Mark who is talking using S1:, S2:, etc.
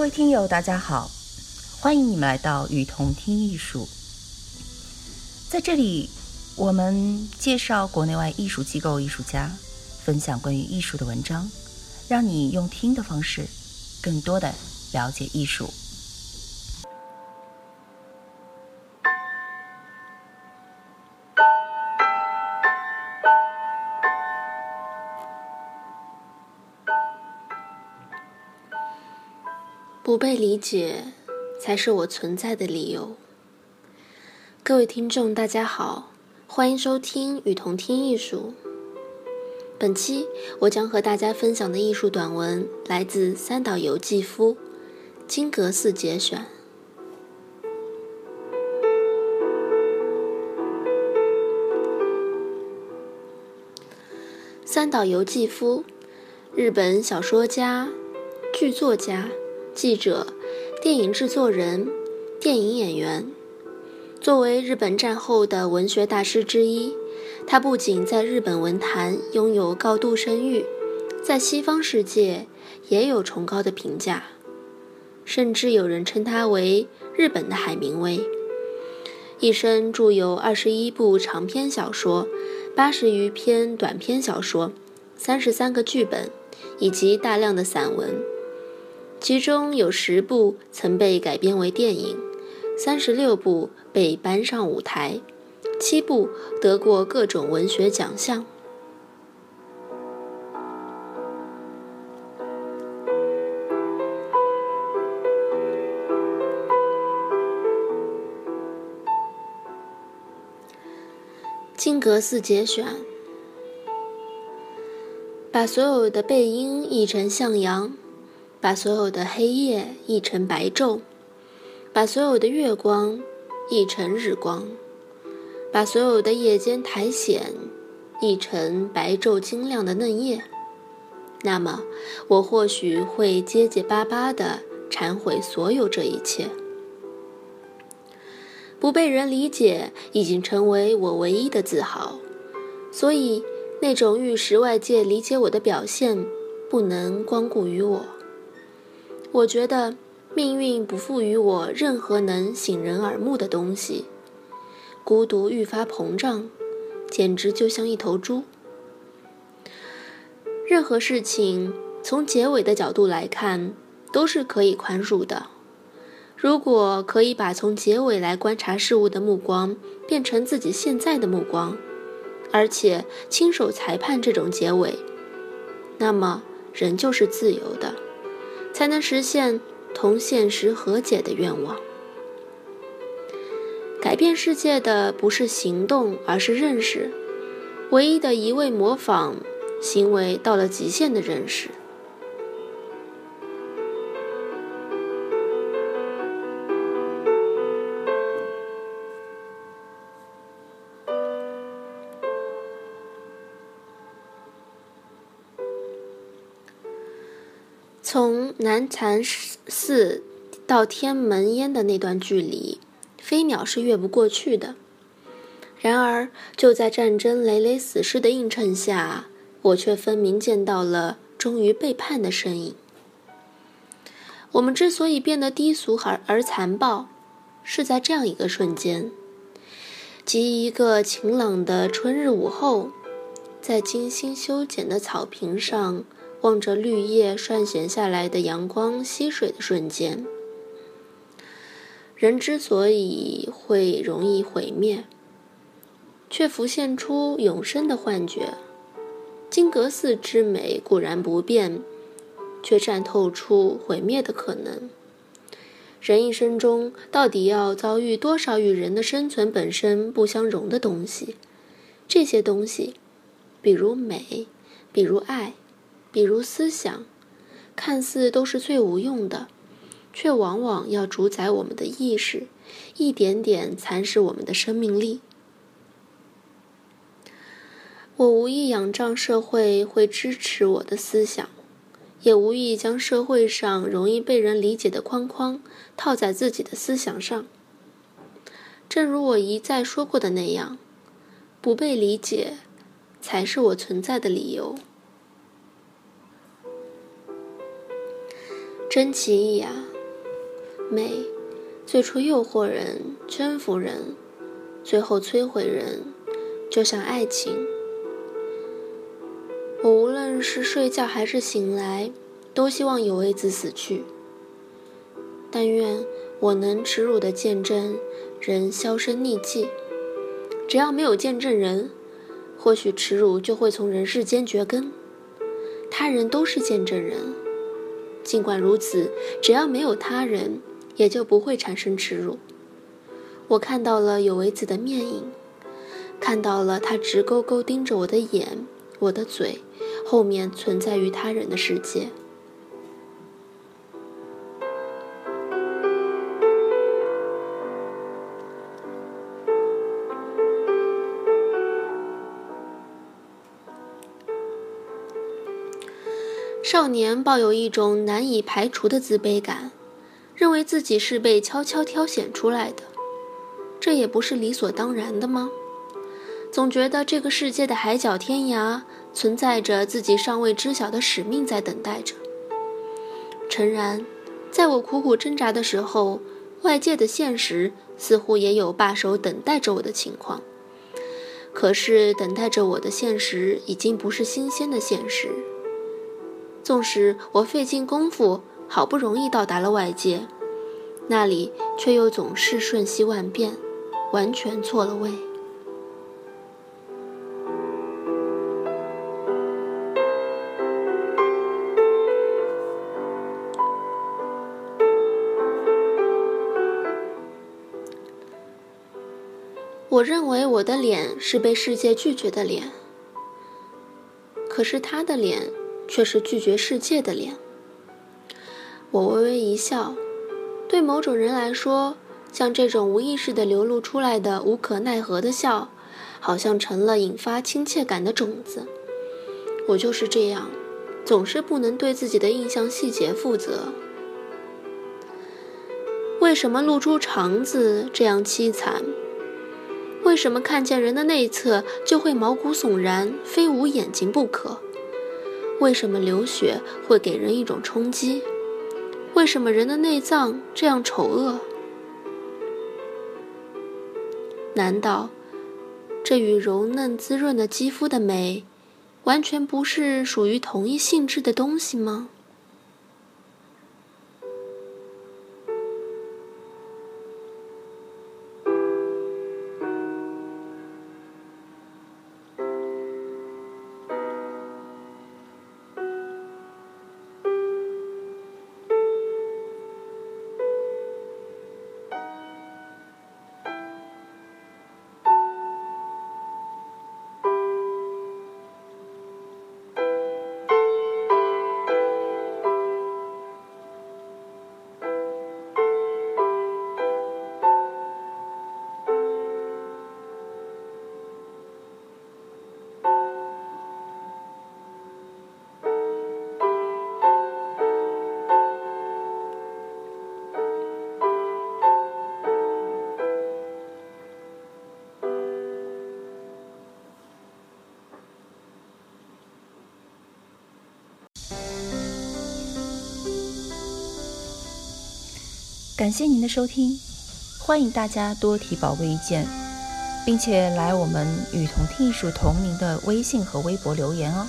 S1: 各位听友，大家好，欢迎你们来到雨桐听艺术。在这里，我们介绍国内外艺术机构、艺术家，分享关于艺术的文章，让你用听的方式，更多的了解艺术。
S2: 不被理解，才是我存在的理由。各位听众，大家好，欢迎收听雨桐听艺术。本期我将和大家分享的艺术短文来自三岛由纪夫《金阁寺节选》。三岛由纪夫，日本小说家、剧作家。记者、电影制作人、电影演员，作为日本战后的文学大师之一，他不仅在日本文坛拥有高度声誉，在西方世界也有崇高的评价，甚至有人称他为日本的海明威。一生著有二十一部长篇小说、八十余篇短篇小说、三十三个剧本，以及大量的散文。其中有十部曾被改编为电影，三十六部被搬上舞台，七部得过各种文学奖项。《金阁寺节选》把所有的背音译成向阳。把所有的黑夜译成白昼，把所有的月光译成日光，把所有的夜间苔藓译成白昼晶亮的嫩叶，那么我或许会结结巴巴地忏悔所有这一切。不被人理解已经成为我唯一的自豪，所以那种欲使外界理解我的表现不能光顾于我。我觉得命运不赋予我任何能醒人耳目的东西，孤独愈发膨胀，简直就像一头猪。任何事情从结尾的角度来看都是可以宽恕的。如果可以把从结尾来观察事物的目光变成自己现在的目光，而且亲手裁判这种结尾，那么人就是自由的。才能实现同现实和解的愿望。改变世界的不是行动，而是认识。唯一的一味模仿行为，到了极限的认识。从南禅寺到天门烟的那段距离，飞鸟是越不过去的。然而，就在战争累累死尸的映衬下，我却分明见到了忠于背叛的身影。我们之所以变得低俗而而残暴，是在这样一个瞬间，即一个晴朗的春日午后，在精心修剪的草坪上。望着绿叶率先下来的阳光溪水的瞬间，人之所以会容易毁灭，却浮现出永生的幻觉。金阁寺之美固然不变，却绽透出毁灭的可能。人一生中到底要遭遇多少与人的生存本身不相容的东西？这些东西，比如美，比如爱。比如思想，看似都是最无用的，却往往要主宰我们的意识，一点点蚕食我们的生命力。我无意仰仗社会会支持我的思想，也无意将社会上容易被人理解的框框套在自己的思想上。正如我一再说过的那样，不被理解，才是我存在的理由。真奇异啊！美最初诱惑人、征服人，最后摧毁人，就像爱情。我无论是睡觉还是醒来，都希望有位子死去。但愿我能耻辱的见证人销声匿迹。只要没有见证人，或许耻辱就会从人世间绝根。他人都是见证人，尽管如此，只要没有他人，也就不会产生耻辱。我看到了有为子的面影，看到了他直勾勾盯着我的眼，我的嘴。后面存在于他人的世界。少年抱有一种难以排除的自卑感，认为自己是被悄悄挑选出来的，这也不是理所当然的吗？总觉得这个世界的海角天涯。存在着自己尚未知晓的使命在等待着。诚然，在我苦苦挣扎的时候，外界的现实似乎也有罢手等待着我的情况。可是，等待着我的现实已经不是新鲜的现实。纵使我费尽功夫，好不容易到达了外界，那里却又总是瞬息万变，完全错了位。我认为我的脸是被世界拒绝的脸，可是他的脸却是拒绝世界的脸。我微微一笑，对某种人来说，像这种无意识的流露出来的无可奈何的笑，好像成了引发亲切感的种子。我就是这样，总是不能对自己的印象细节负责。为什么露出肠子这样凄惨？为什么看见人的内侧就会毛骨悚然，非捂眼睛不可？为什么流血会给人一种冲击？为什么人的内脏这样丑恶？难道这与柔嫩滋润的肌肤的美，完全不是属于同一性质的东西吗？
S1: 感谢您的收听，欢迎大家多提宝贵意见，并且来我们与同听艺术同名的微信和微博留言哦。